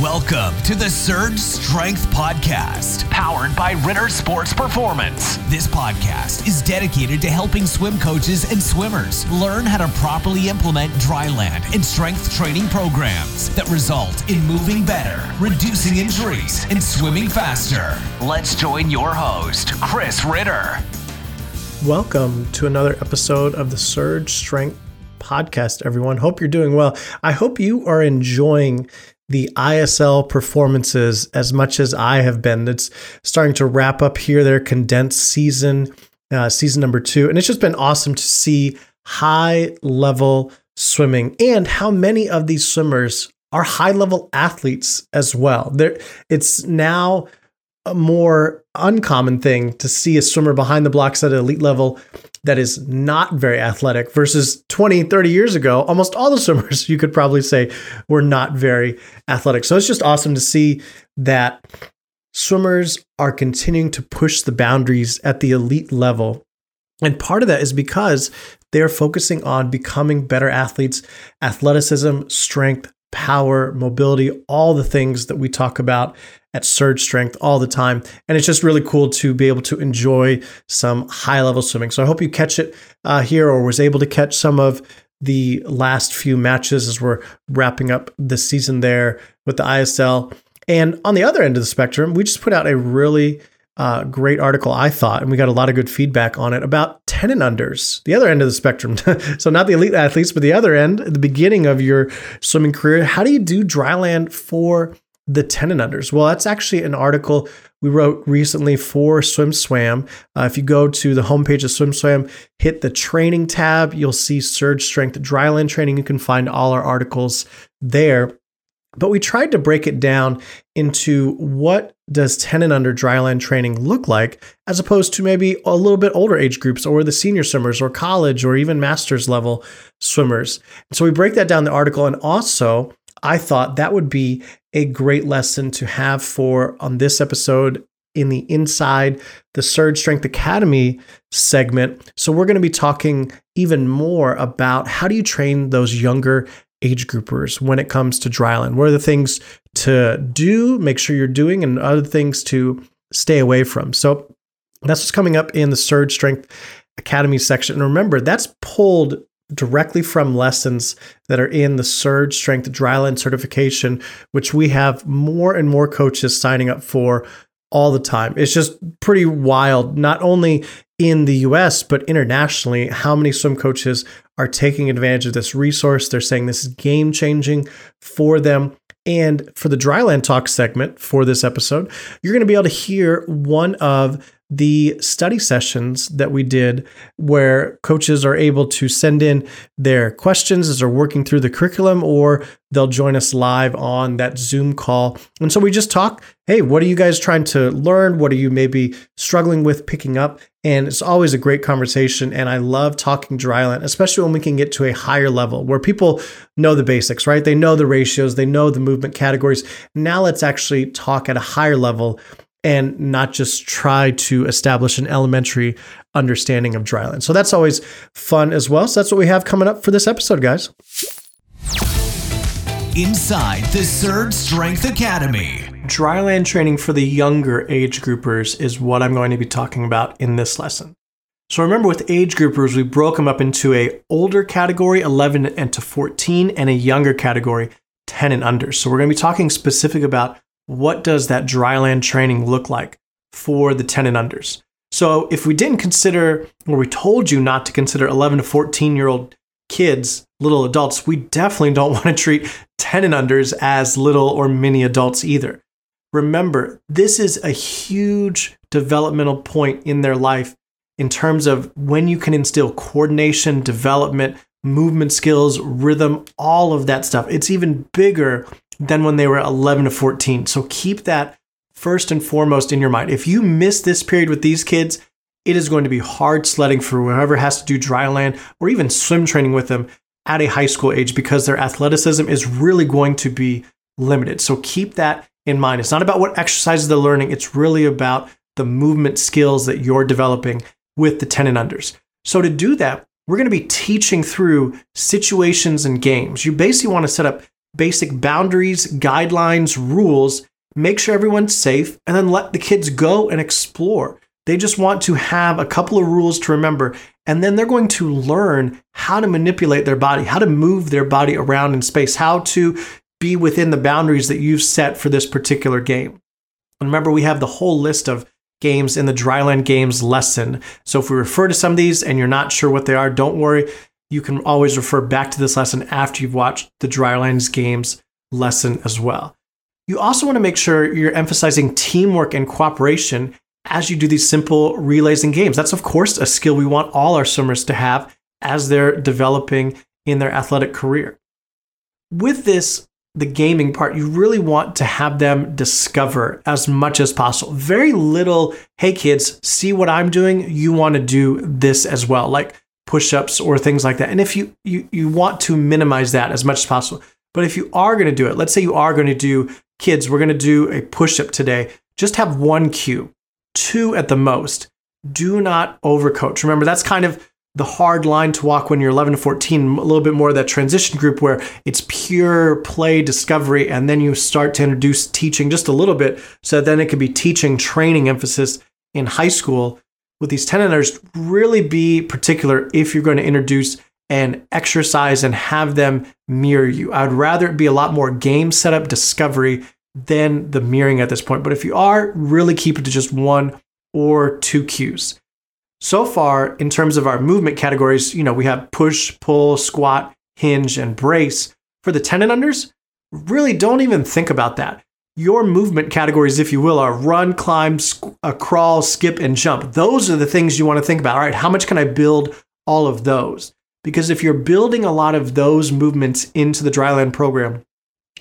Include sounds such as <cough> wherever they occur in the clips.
Welcome to the Surge Strength Podcast, powered by Ritter Sports Performance. This podcast is dedicated to helping swim coaches and swimmers learn how to properly implement dryland and strength training programs that result in moving better, reducing injuries, and swimming faster. Let's join your host, Chris Ritter. Welcome to another episode of the Surge Strength Podcast, everyone. Hope you're doing well. I hope you are enjoying the ISL performances as much as I have been. It's starting to wrap up here, their condensed season, uh, season number two. And it's just been awesome to see high level swimming and how many of these swimmers are high level athletes as well. There, it's now a more uncommon thing to see a swimmer behind the blocks at elite level that is not very athletic versus 20, 30 years ago, almost all the <laughs> swimmers you could probably say were not very athletic. So it's just awesome to see that swimmers are continuing to push the boundaries at the elite level. And part of that is because they're focusing on becoming better athletes, athleticism, strength, power, mobility, all the things that we talk about at Surge Strength all the time. And it's just really cool to be able to enjoy some high level swimming. So I hope you catch it uh, here or was able to catch some of the last few matches as we're wrapping up the season there with the ISL. And on the other end of the spectrum, we just put out a really uh, great article, I thought, and we got a lot of good feedback on it about 10 and unders, the other end of the spectrum. <laughs> so, not the elite athletes, but the other end, the beginning of your swimming career. How do you do dryland for the 10 and unders? Well, that's actually an article we wrote recently for SwimSwam. Uh, if you go to the homepage of SwimSwam, hit the training tab, you'll see Surge Strength Dryland Training. You can find all our articles there. But we tried to break it down into what does 10 and under dryland training look like as opposed to maybe a little bit older age groups or the senior swimmers or college or even master's level swimmers. So we break that down the article and also I thought that would be a great lesson to have for on this episode in the inside the Surge Strength Academy segment. So we're going to be talking even more about how do you train those younger age groupers when it comes to dryland? What are the things to do, make sure you're doing, and other things to stay away from? So that's what's coming up in the Surge Strength Academy section. And remember, that's pulled directly from lessons that are in the Surge Strength Dryland certification, which we have more and more coaches signing up for all the time. It's just pretty wild, not only in the US, but internationally, how many swim coaches are taking advantage of this resource. They're saying this is game changing for them. And for the Dryland Talk segment for this episode, you're going to be able to hear one of the study sessions that we did where coaches are able to send in their questions as they're working through the curriculum or they'll join us live on that Zoom call. And so we just talk, hey, what are you guys trying to learn? What are you maybe struggling with picking up? And it's always a great conversation. And I love talking dryland, especially when we can get to a higher level where people know the basics, right? They know the ratios, they know the movement categories. Now let's actually talk at a higher level and not just try to establish an elementary understanding of dryland. So that's always fun as well. So that's what we have coming up for this episode, guys. Inside the Surge Strength Academy. Dryland training for the younger age groupers is what I'm going to be talking about in this lesson. So remember with age groupers, we broke them up into a older category, 11 and to 14, and a younger category, 10 and under. So we're going to be talking specific about what does that dryland training look like for the 10 and unders? So if we didn't consider, or we told you not to consider 11 to 14 year old kids, little adults, we definitely don't <laughs> want to treat 10 and unders as little or mini adults either. Remember, this is a huge developmental point in their life in terms of when you can instill coordination, development, movement skills, rhythm, all of that stuff. It's even bigger than when they were 11 to 14. So keep that first and foremost in your mind. If you miss this period with these kids, it is going to be hard sledding for whoever has to do dry land or even swim training with them at a high school age because their athleticism is really going to be limited. So keep that in mind. It's not about what exercises they're learning, it's really about the movement skills that you're developing with the 10 and unders. So to do that, we're going to be teaching through situations and games. You basically want to set up basic boundaries, guidelines, rules, make sure everyone's safe, and then let the kids go and explore. They just want to have a couple of rules to remember, and then they're going to learn how to manipulate their body, how to move their body around in space, how to be within the boundaries that you've set for this particular game. And remember, we have the whole list of games in the Dryland Games lesson. So if we refer to some of these and you're not sure what they are, don't worry. You can always refer back to this lesson after you've watched the Drylands Games lesson as well. You also want to make sure you're emphasizing teamwork and cooperation as you do these simple relays and games. That's, of course, a skill we want all our swimmers to have as they're developing in their athletic career. With this, the gaming part, you really want to have them discover as much as possible. Very little, hey kids, see what I'm doing. You want to do this as well, like push-ups or things like that. And if you you you want to minimize that as much as possible. But if you are going to do it, let's say you are going to do kids, we're going to do a push-up today. Just have one cue, two at the most. Do not overcoach. Remember, that's kind of the hard line to walk when you're 11 to 14, a little bit more of that transition group where it's pure play discovery, and then you start to introduce teaching just a little bit. So then it could be teaching, training emphasis in high school. With these 10 and really be particular if you're going to introduce an exercise and have them mirror you. I'd rather it be a lot more game setup discovery than the mirroring at this point. But if you are, really keep it to just one or two cues. So far, in terms of our movement categories, you know, we have push, pull, squat, hinge, and brace. For the 10 and unders, really don't even think about that. Your movement categories, if you will, are run, climb, uh, crawl, skip, and jump. Those are the things you want to think about. All right, how much can I build all of those? Because if you're building a lot of those movements into the dryland program,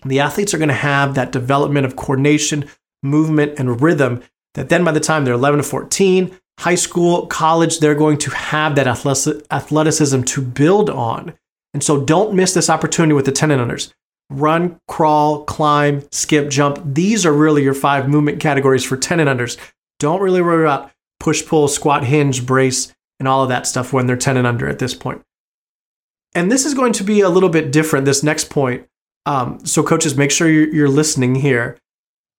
the athletes are going to have that development of coordination, movement, and rhythm that then by the time they're 11 to 14, high school, college, they're going to have that athleticism to build on. And so don't miss this opportunity with the 10 and unders. Run, crawl, climb, skip, jump. These are really your five movement categories for 10 and unders. Don't really worry about push, pull, squat, hinge, brace, and all of that stuff when they're 10 and under at this point. And this is going to be a little bit different, this next point. Um, so, coaches, make sure you're, you're listening here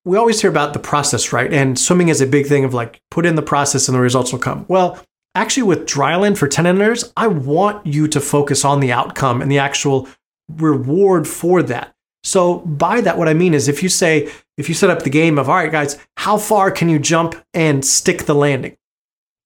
we always hear about the process, right? And swimming is a big thing of like, put in the process and the results will come. Well, actually, with dryland for 10 enders, I want you to focus on the outcome and the actual reward for that. So, by that, what I mean is if you say, if you set up the game of, all right, guys, how far can you jump and stick the landing?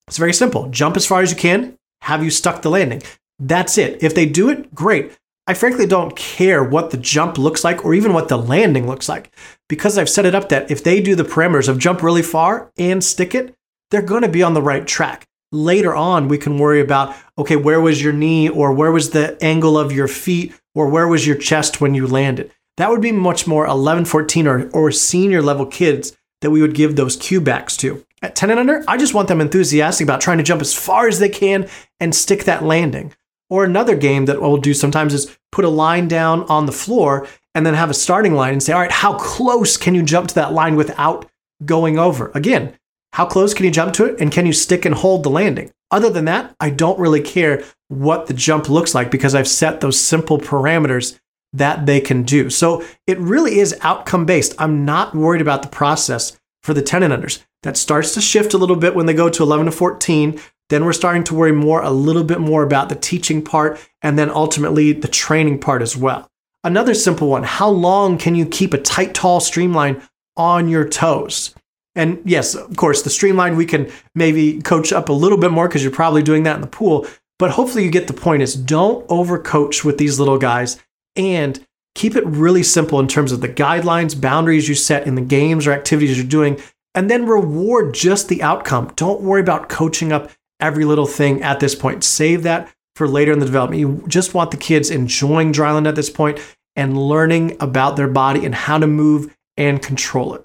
It's very simple. Jump as far as you can. Have you stuck the landing? That's it. If they do it, great. I frankly don't care what the jump looks like or even what the landing looks like because I've set it up that if they do the parameters of jump really far and stick it, they're going to be on the right track. Later on, we can worry about okay, where was your knee or where was the angle of your feet or where was your chest when you landed. That would be much more 11, 14 or, or senior level kids that we would give those cue backs to. At 10 and under, I just want them enthusiastic about trying to jump as far as they can and stick that landing. Or another game that we'll do sometimes is put a line down on the floor and then have a starting line and say, all right, how close can you jump to that line without going over? Again, how close can you jump to it and can you stick and hold the landing? Other than that, I don't really care what the jump looks like because I've set those simple parameters that they can do. So it really is outcome based. I'm not worried about the process for the 10 and unders. That starts to shift a little bit when they go to 11 to 14. Then we're starting to worry more, a little bit more about the teaching part and then ultimately the training part as well. Another simple one how long can you keep a tight, tall streamline on your toes? And yes, of course, the streamline we can maybe coach up a little bit more because you're probably doing that in the pool. But hopefully, you get the point is don't overcoach with these little guys and keep it really simple in terms of the guidelines, boundaries you set in the games or activities you're doing, and then reward just the outcome. Don't worry about coaching up every little thing at this point. Save that for later in the development. You just want the kids enjoying dryland at this point and learning about their body and how to move and control it.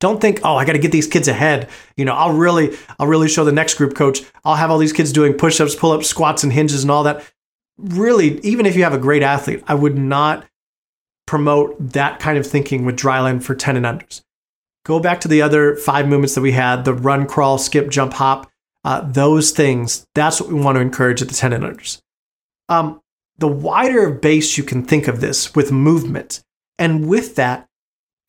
Don't think, oh, I got to get these kids ahead. You know, I'll really, I'll really show the next group coach. I'll have all these kids doing push-ups, pull-ups, squats, and hinges and all that. Really, even if you have a great athlete, I would not promote that kind of thinking with dryland for 10 and unders. Go back to the other five movements that we had: the run, crawl, skip, jump, hop uh, those things, that's what we want to encourage at the 10 and. Um, the wider base you can think of this with movement. And with that,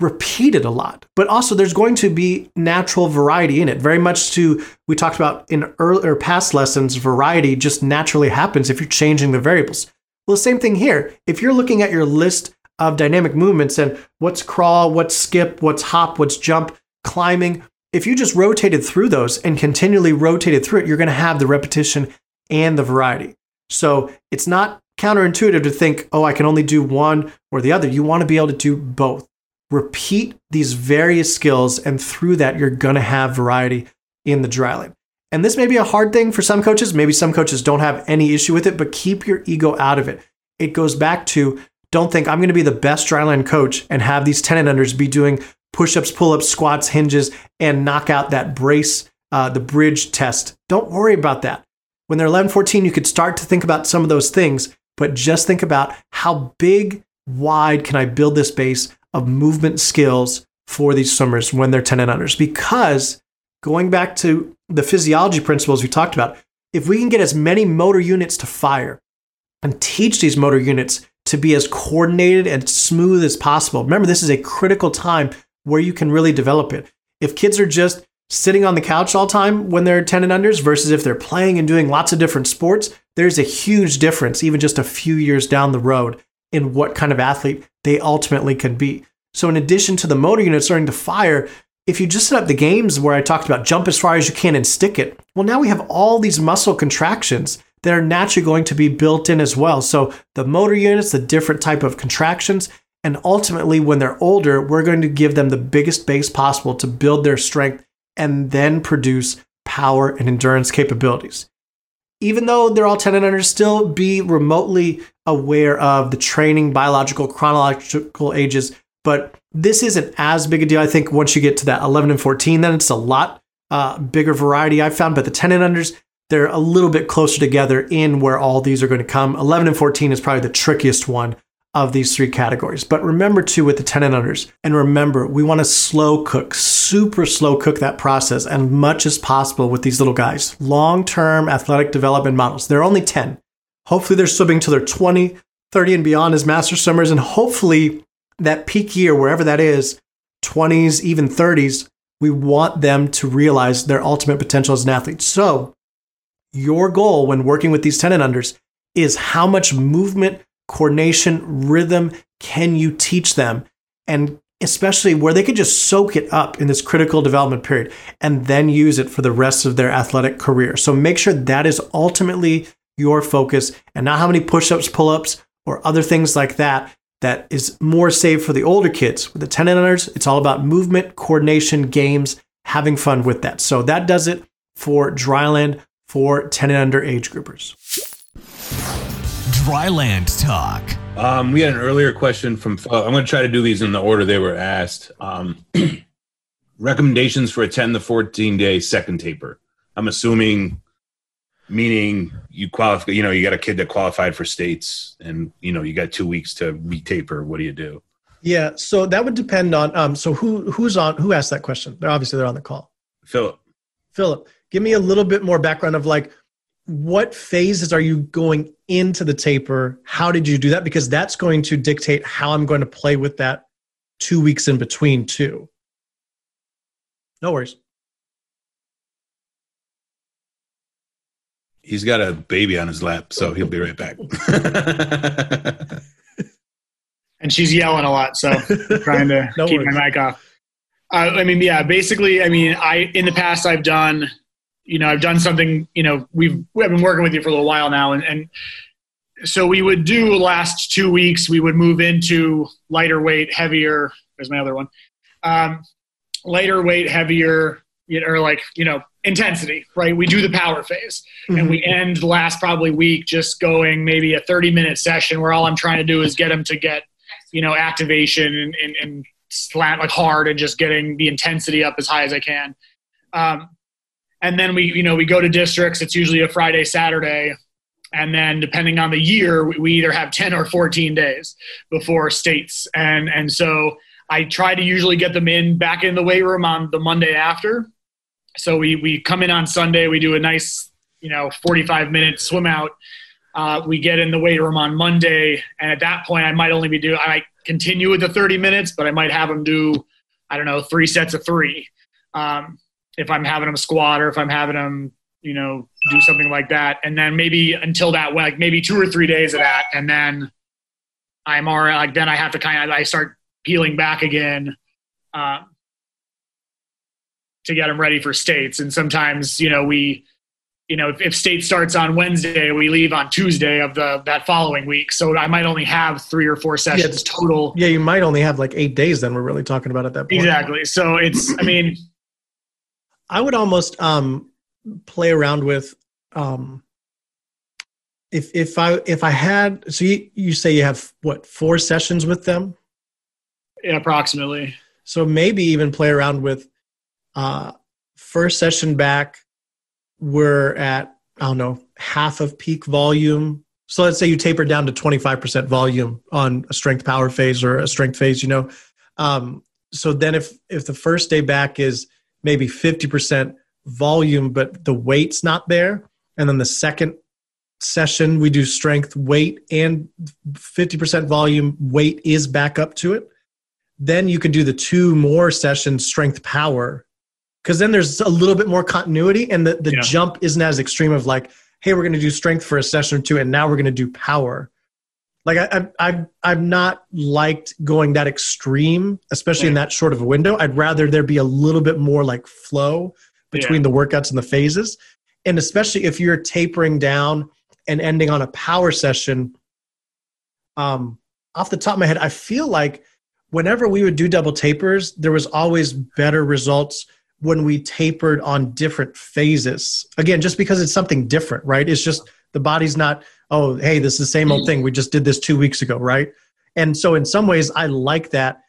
repeat it a lot. But also, there's going to be natural variety in it. Very much to, we talked about in earlier past lessons, variety just naturally happens if you're changing the variables. Well, the same thing here. If you're looking at your list of dynamic movements and what's crawl, what's skip, what's hop, what's jump, climbing, if you just rotated through those and continually rotated through it, you're going to have the repetition and the variety. So it's not counterintuitive to think, oh, I can only do one or the other. You want to be able to do both. Repeat these various skills, and through that, you're going to have variety in the dryland. And this may be a hard thing for some coaches. Maybe some coaches don't have any issue with it, but keep your ego out of it. It goes back to don't think I'm going to be the best dryland coach and have these 10 and unders be doing push ups, pull ups, squats, hinges, and knock out that brace, uh, the bridge test. Don't worry about that. When they're 11, 14, you could start to think about some of those things, but just think about how big, wide can I build this base of movement skills for these swimmers when they're 10 and unders? Because going back to the physiology principles we talked about, if we can get as many motor units to fire and teach these motor units to be as coordinated and smooth as possible, remember, this is a critical time where you can really develop it. If kids are just sitting on the couch all time when they're 10 and unders versus if they're playing and doing lots of different sports, there's a huge difference, even just a few years down the road, in what kind of athlete they ultimately can be. So, in addition to the motor unit starting to fire, if you just set up the games where I talked about jump as far as you can and stick it, well, now we have all these muscle contractions that are naturally going to be built in as well. So, the motor units, the different type of contractions, and ultimately, when they're older, we're going to give them the biggest base possible to build their strength and then produce power and endurance capabilities. Even though they're all 10 and under, still be remotely aware of the training, biological, chronological ages. But this isn't as big a deal. I think once you get to that 11 and 14, then it's a lot uh, bigger variety I've found. But the 10 and unders, they're a little bit closer together in where all these are going to come. 11 and 14 is probably the trickiest one of these three categories. But remember too with the 10 and unders, and remember, we want to slow cook, super slow cook that process as much as possible with these little guys. Long term athletic development models. They're only 10. Hopefully, they're swimming till they're 20, 30, and beyond as master swimmers. And hopefully, that peak year, wherever that is, 20s, even 30s, we want them to realize their ultimate potential as an athlete. So, your goal when working with these 10 and unders is how much movement coordination, rhythm can you teach them? And especially where they could just soak it up in this critical development period and then use it for the rest of their athletic career. So make sure that is ultimately your focus and not how many push ups, pull ups, or other things like that. That is more safe for the older kids. With the 10 and unders, it's all about movement, coordination, games, having fun with that. So that does it for Dryland for 10 and under age groupers. Dryland Talk. Um, we had an earlier question from. Uh, I'm going to try to do these in the order they were asked. Um, <clears throat> recommendations for a 10 to 14 day second taper. I'm assuming, meaning you qualify. You know, you got a kid that qualified for states, and you know you got two weeks to retaper. What do you do? Yeah, so that would depend on. Um, so who who's on? Who asked that question? They're obviously they're on the call. Philip. Philip, give me a little bit more background of like what phases are you going into the taper? How did you do that? Because that's going to dictate how I'm going to play with that two weeks in between, too. No worries. He's got a baby on his lap, so he'll be right back. <laughs> and she's yelling a lot, so I'm trying to <laughs> no keep worries. my mic off. Uh, I mean, yeah, basically, I mean, I in the past I've done you know, I've done something, you know, we've, we've been working with you for a little while now. And, and so we would do last two weeks, we would move into lighter weight, heavier. There's my other one. Um, lighter weight, heavier, you know, or like, you know, intensity, right? We do the power phase mm-hmm. and we end the last probably week just going maybe a 30 minute session where all I'm trying to do is get them to get, you know, activation and, and, and slant like hard and just getting the intensity up as high as I can. Um, and then we you know we go to districts. It's usually a friday saturday. And then depending on the year we either have 10 or 14 days before states. And and so i try to usually get them in back in the weight room on the monday after. So we we come in on sunday. We do a nice you know 45 minute swim out. Uh, we get in the weight room on Monday, and at that point, I might only be doing. I might continue with the 30 minutes, but I might have them do, I don't know, three sets of three. Um, if I'm having them squat or if I'm having them, you know, do something like that, and then maybe until that, like maybe two or three days of that, and then I'm all right. Like then I have to kind of I start peeling back again. Uh, to get them ready for states. And sometimes, you know, we, you know, if, if state starts on Wednesday, we leave on Tuesday of the that following week. So I might only have three or four sessions yeah, total. Yeah, you might only have like eight days. Then we're really talking about at that point. Exactly. So it's, I mean, I would almost um, play around with um, if if I if I had so you, you say you have what four sessions with them? Yeah, approximately. So maybe even play around with uh, first session back, we're at, I don't know, half of peak volume. So let's say you taper down to 25% volume on a strength power phase or a strength phase, you know. Um, so then if if the first day back is maybe 50% volume, but the weight's not there, and then the second session we do strength weight and 50% volume weight is back up to it. Then you can do the two more sessions strength power because then there's a little bit more continuity and the, the yeah. jump isn't as extreme of like hey we're going to do strength for a session or two and now we're going to do power like I, I, I've not liked going that extreme, especially yeah. in that short of a window. I'd rather there be a little bit more like flow between yeah. the workouts and the phases. And especially if you're tapering down and ending on a power session, um, off the top of my head, I feel like whenever we would do double tapers, there was always better results when we tapered on different phases. Again, just because it's something different, right? It's just the body's not, oh, hey, this is the same old thing. We just did this two weeks ago, right? And so in some ways, I like that.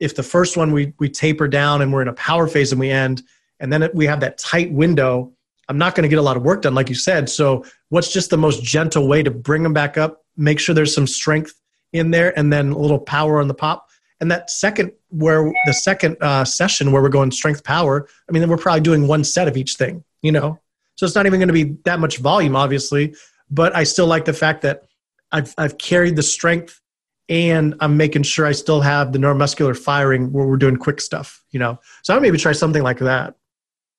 If the first one we we taper down and we're in a power phase and we end, and then we have that tight window, I'm not going to get a lot of work done, like you said. So what's just the most gentle way to bring them back up? Make sure there's some strength in there, and then a little power on the pop and that second, where the second uh, session where we're going strength power, I mean, we're probably doing one set of each thing, you know? So it's not even going to be that much volume, obviously. But I still like the fact that I've, I've carried the strength and I'm making sure I still have the neuromuscular firing where we're doing quick stuff, you know? So I maybe try something like that.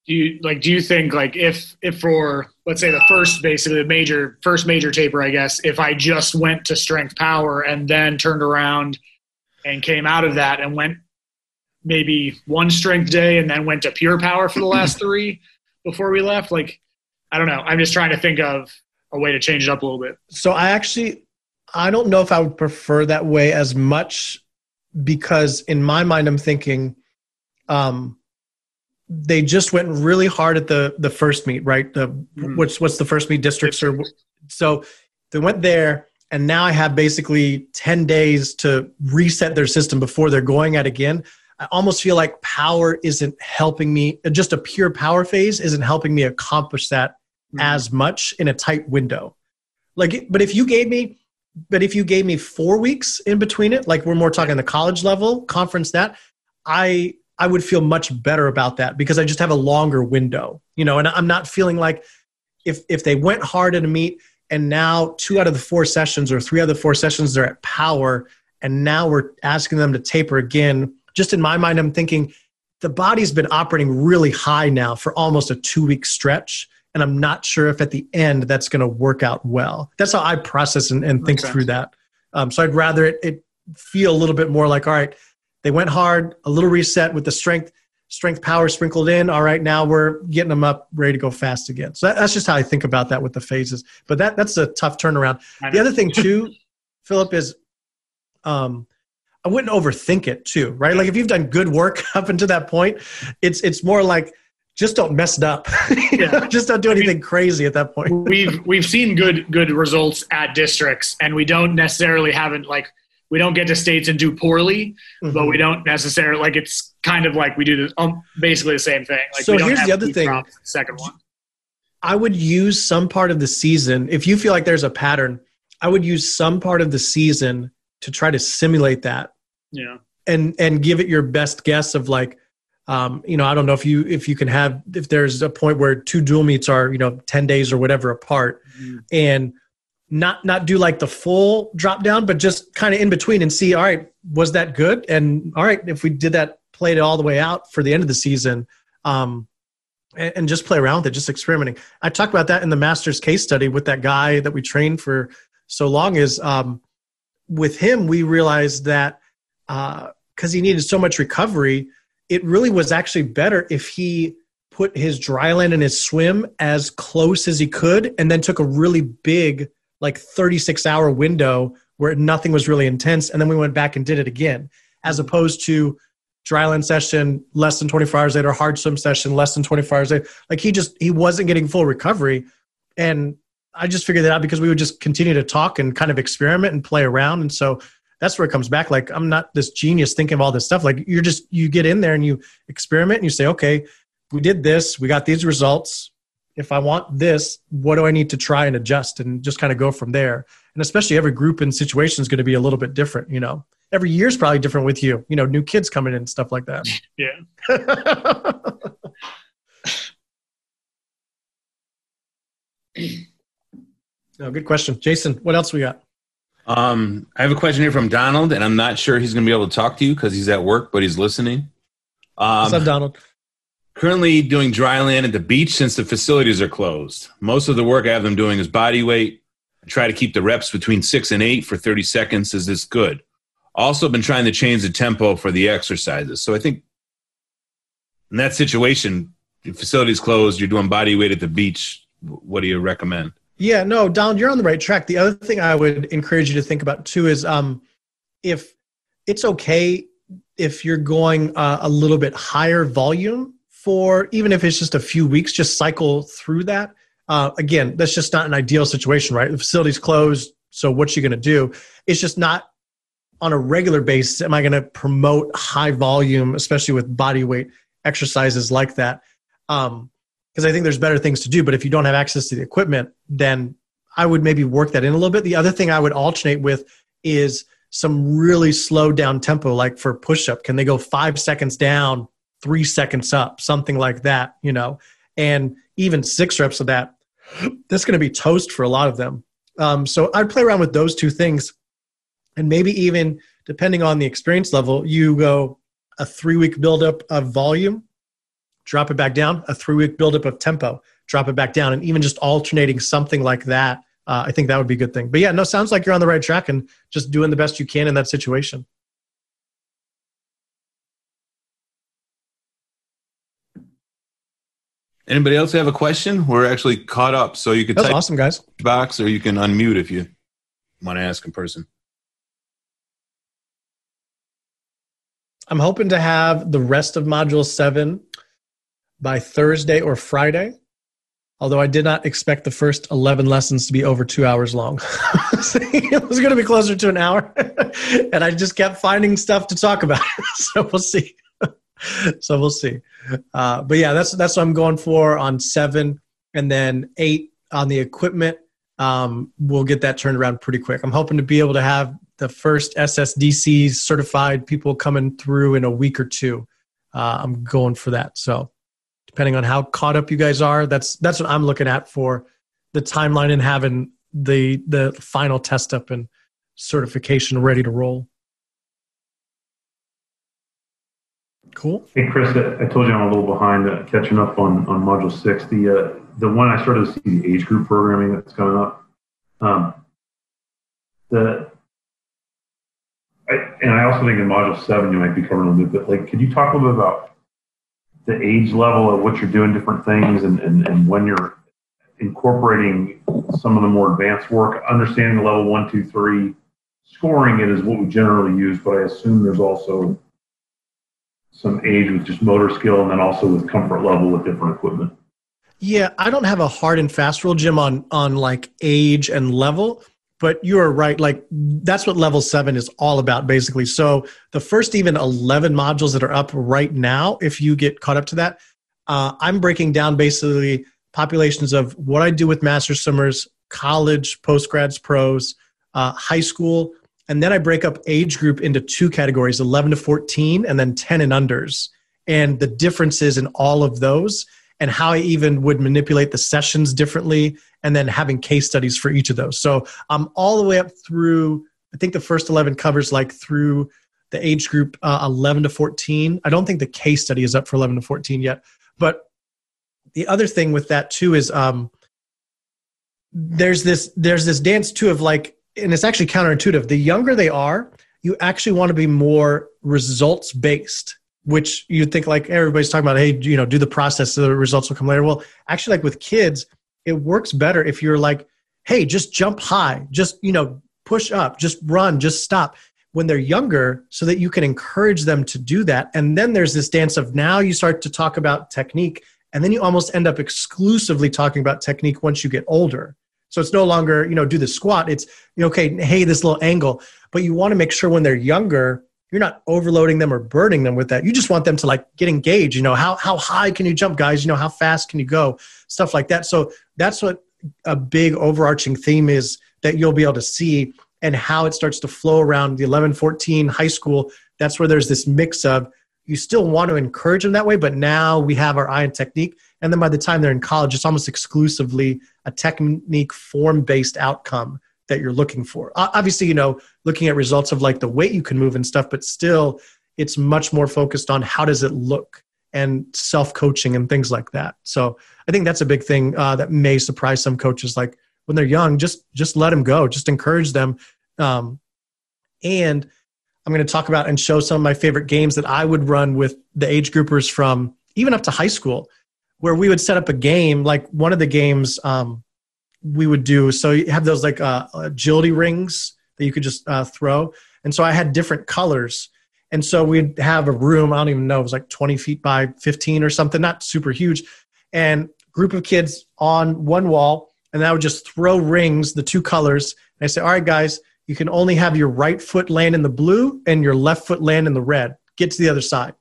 Do you like, do you think like if, if for, let's say the first, basically the major, first major taper, I guess, if I just went to strength power and then turned around – and came out of that and went maybe one strength day and then went to pure power for the last <clears throat> three before we left. Like, I don't know. I'm just trying to think of a way to change it up a little bit. So I actually, I don't know if I would prefer that way as much because in my mind, I'm thinking, um, they just went really hard at the the first meet, right? The mm-hmm. what's what's the first meet districts or so they went there and now I have basically 10 days to reset their system before they're going at again. I almost feel like power isn't helping me, just a pure power phase isn't helping me accomplish that mm-hmm. as much in a tight window. Like, but if you gave me, but if you gave me four weeks in between it, like we're more talking the college level conference, that I I would feel much better about that because I just have a longer window, you know, and I'm not feeling like if if they went hard at a meet, and now two out of the four sessions or three out of the four sessions they're at power and now we're asking them to taper again just in my mind i'm thinking the body's been operating really high now for almost a two week stretch and i'm not sure if at the end that's going to work out well that's how i process and, and think through that um, so i'd rather it, it feel a little bit more like all right they went hard a little reset with the strength strength power sprinkled in. All right, now we're getting them up, ready to go fast again. So that, that's just how I think about that with the phases. But that that's a tough turnaround. The other thing <laughs> too, Philip, is um, I wouldn't overthink it too, right? Like if you've done good work <laughs> up until that point, it's it's more like just don't mess it up. <laughs> yeah. just don't do anything I mean, crazy at that point. we've we've seen good good results at districts, and we don't necessarily haven't like we don't get to states and do poorly, mm-hmm. but we don't necessarily like it's kind of like we do the, um, basically the same thing. Like so here's the other thing. Second one. I would use some part of the season if you feel like there's a pattern. I would use some part of the season to try to simulate that. Yeah. And and give it your best guess of like, um, you know, I don't know if you if you can have if there's a point where two dual meets are you know ten days or whatever apart, mm-hmm. and not not do like the full drop down, but just kind of in between and see, all right, was that good? And all right, if we did that, played it all the way out for the end of the season, um, and, and just play around with it, just experimenting. I talked about that in the Masters case study with that guy that we trained for so long. Is um, with him, we realized that because uh, he needed so much recovery, it really was actually better if he put his dry land and his swim as close as he could and then took a really big like 36 hour window where nothing was really intense and then we went back and did it again as opposed to dry land session less than 24 hours later hard swim session less than 24 hours later. Like he just he wasn't getting full recovery. And i just figured that out because we would just continue to talk and kind of experiment and play around. And so that's where it comes back. Like i'm not this genius thinking of all this stuff. Like you're just you get in there and you experiment and you say okay we did this. We got these results. If i want this what do i need to try and adjust and just kind of go from there? And especially every group and situation is going to be a little bit different you know? Every year is probably different with you you know new kids coming in and stuff like that. <laughs> Yeah. No, <laughs> oh, good question. Jason what else we got um, I have a question here from Donald, and I'm not sure he's going to be able to talk to you because he's at work, but he's listening. Um, What's up, Donald? Currently doing dry land at the beach since the facilities are closed. Most of the work I have them doing is body weight. I try to keep the reps between six and eight for 30 seconds. Is this good? Also, been trying to change the tempo for the exercises. So I think in that situation, the facilities closed, you're doing body weight at the beach. What do you recommend? Yeah, no, Donald, you're on the right track. The other thing I would encourage you to think about too is um, if it's okay if you're going uh, a little bit higher volume for even if it's just a few weeks, just cycle through that. Uh, again, that's just not an ideal situation, right? The facility's closed, so what's you going to do? It's just not on a regular basis. Am I going to promote high volume, especially with body weight exercises like that? Um, because I think there's better things to do. But if you don't have access to the equipment, then I would maybe work that in a little bit. The other thing I would alternate with is some really slow down tempo, like for push up. Can they go five seconds down, three seconds up, something like that, you know? And even six reps of that, that's going to be toast for a lot of them. Um, so I'd play around with those two things. And maybe even depending on the experience level, you go a three week buildup of volume drop it back down, a three week buildup of tempo, drop it back down, and even just alternating something like that. Uh, I think that would be a good thing. But yeah, no, sounds like you're on the right track and just doing the best you can in that situation. Anybody else have a question? We're actually caught up, so you could That's awesome, guys. Box, or you can unmute if you want to ask in person. I'm hoping to have the rest of Module Seven by Thursday or Friday. Although I did not expect the first 11 lessons to be over two hours long. <laughs> it was going to be closer to an hour. <laughs> and I just kept finding stuff to talk about. <laughs> so we'll see. so we'll see. Uh, but yeah, that's, that's what I'm going for on seven. And then eight on the equipment. Um, we'll get that turned around pretty quick. I'm hoping to be able to have the first SSDC certified people coming through in a week or two. Uh, I'm going for that. So depending on how caught up you guys are. That's that's what I'm looking at for the timeline and having the the final test up and certification ready to roll. Cool. Hey Chris, I told you I'm a little behind uh, catching up on on module six. The uh, the one I started to see the age group programming that's coming up. Um, the I, and I also think in module seven you might be covering a little bit. But like, could you talk a little bit about the age level of what you're doing different things and, and, and when you're incorporating some of the more advanced work, understanding the level one, two, three, scoring it is what we generally use, but I assume there's also some age with just motor skill and then also with comfort level with different equipment. Yeah, I don't have a hard and fast rule, Jim, on on like age and level but you are right like that's what level 7 is all about basically. So the first even 11 modules that are up right now if you get caught up to that uh, i'm breaking down basically populations of what i do with master swimmers college postgrads pros uh, high school and then i break up age group into two categories 11 to 14 and then 10 and unders. And the differences in all of those and how I even would manipulate the sessions differently, and then having case studies for each of those. So I'm all the way up through, I think the first 11 covers like through the age group uh, 11 to 14. I don't think the case study is up for 11 to 14 yet. But the other thing with that too is um, there's this there's this dance too of like, and it's actually counterintuitive. The younger they are, you actually want to be more results based which you'd think like everybody's talking about hey you know do the process so the results will come later. Well actually like with kids it works better if you're like hey just jump high just you know push up just run just stop when they're younger so that you can encourage them to do that. And then there's this dance of now you start to talk about technique and then you almost end up exclusively talking about technique once you get older. So it's no longer you know do the squat. It's okay hey this little angle. But you want to make sure when they're younger you're not overloading them or burning them with that. You just want them to like get engaged you know? How how high can you jump guys? You know how fast can you go? Stuff like that. So that's what a big overarching theme is that you'll be able to see and how it starts to flow around the 11 14 high school. That's where there's this mix of you still want to encourage them that way but now we have our eye on technique. And then by the time they're in college it's almost exclusively a technique form based outcome that you're looking for. Obviously you know looking at results of like the weight you can move and stuff but still it's much more focused on how does it look and self coaching and things like that. So i think that's a big thing uh, that may surprise some coaches like when they're young just just let them go just encourage them. Um, and i'm going to talk about and show some of my favorite games that i would run with the age groupers from even up to high school where we would set up a game like one of the games um, we would do so you have those like uh, agility rings that you could just uh, throw and so i had different colors and so we'd have a room i don't even know it was like 20 feet by 15 or something not super huge and group of kids on one wall and I would just throw rings, the two colors. And I say, all right, guys, you can only have your right foot land in the blue and your left foot land in the red. Get to the other side.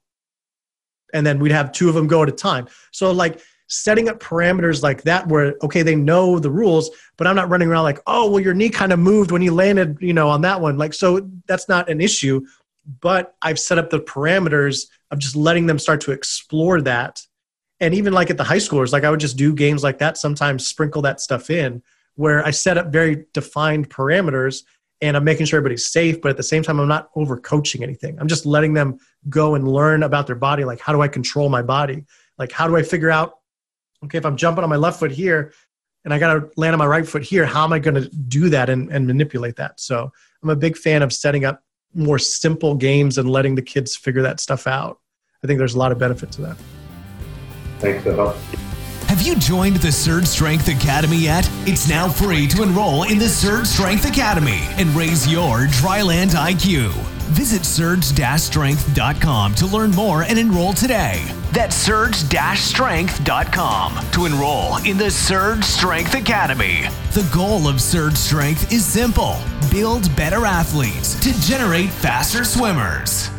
And then we'd have two of them go at a time. So, like, setting up parameters like that where okay they know the rules but i'm not running around like oh well your knee kind of moved when you landed you know on that one. Like so that's not an issue but i've set up the parameters of just letting them start to explore that. And even like at the high schoolers like i would just do games like that sometimes sprinkle that stuff in where i set up very defined parameters and i'm making sure everybody's safe but at the same time i'm not over coaching anything. I'm just letting them go and learn about their body like how do i control my body? Like how do i figure out okay if i'm jumping on my left foot here and i got to land on my right foot here how am i going to do that and, and manipulate that so i'm a big fan of setting up more simple games and letting the kids figure that stuff out i think there's a lot of benefit to that Thanks, Phil. Have you joined the Surge Strength Academy yet? It's now free to enroll in the Surge Strength Academy and raise your dryland IQ. Visit surge-strength.com to learn more and enroll today. That's surge-strength.com to enroll in the Surge Strength Academy. The goal of Surge Strength is simple: build better athletes to generate faster swimmers.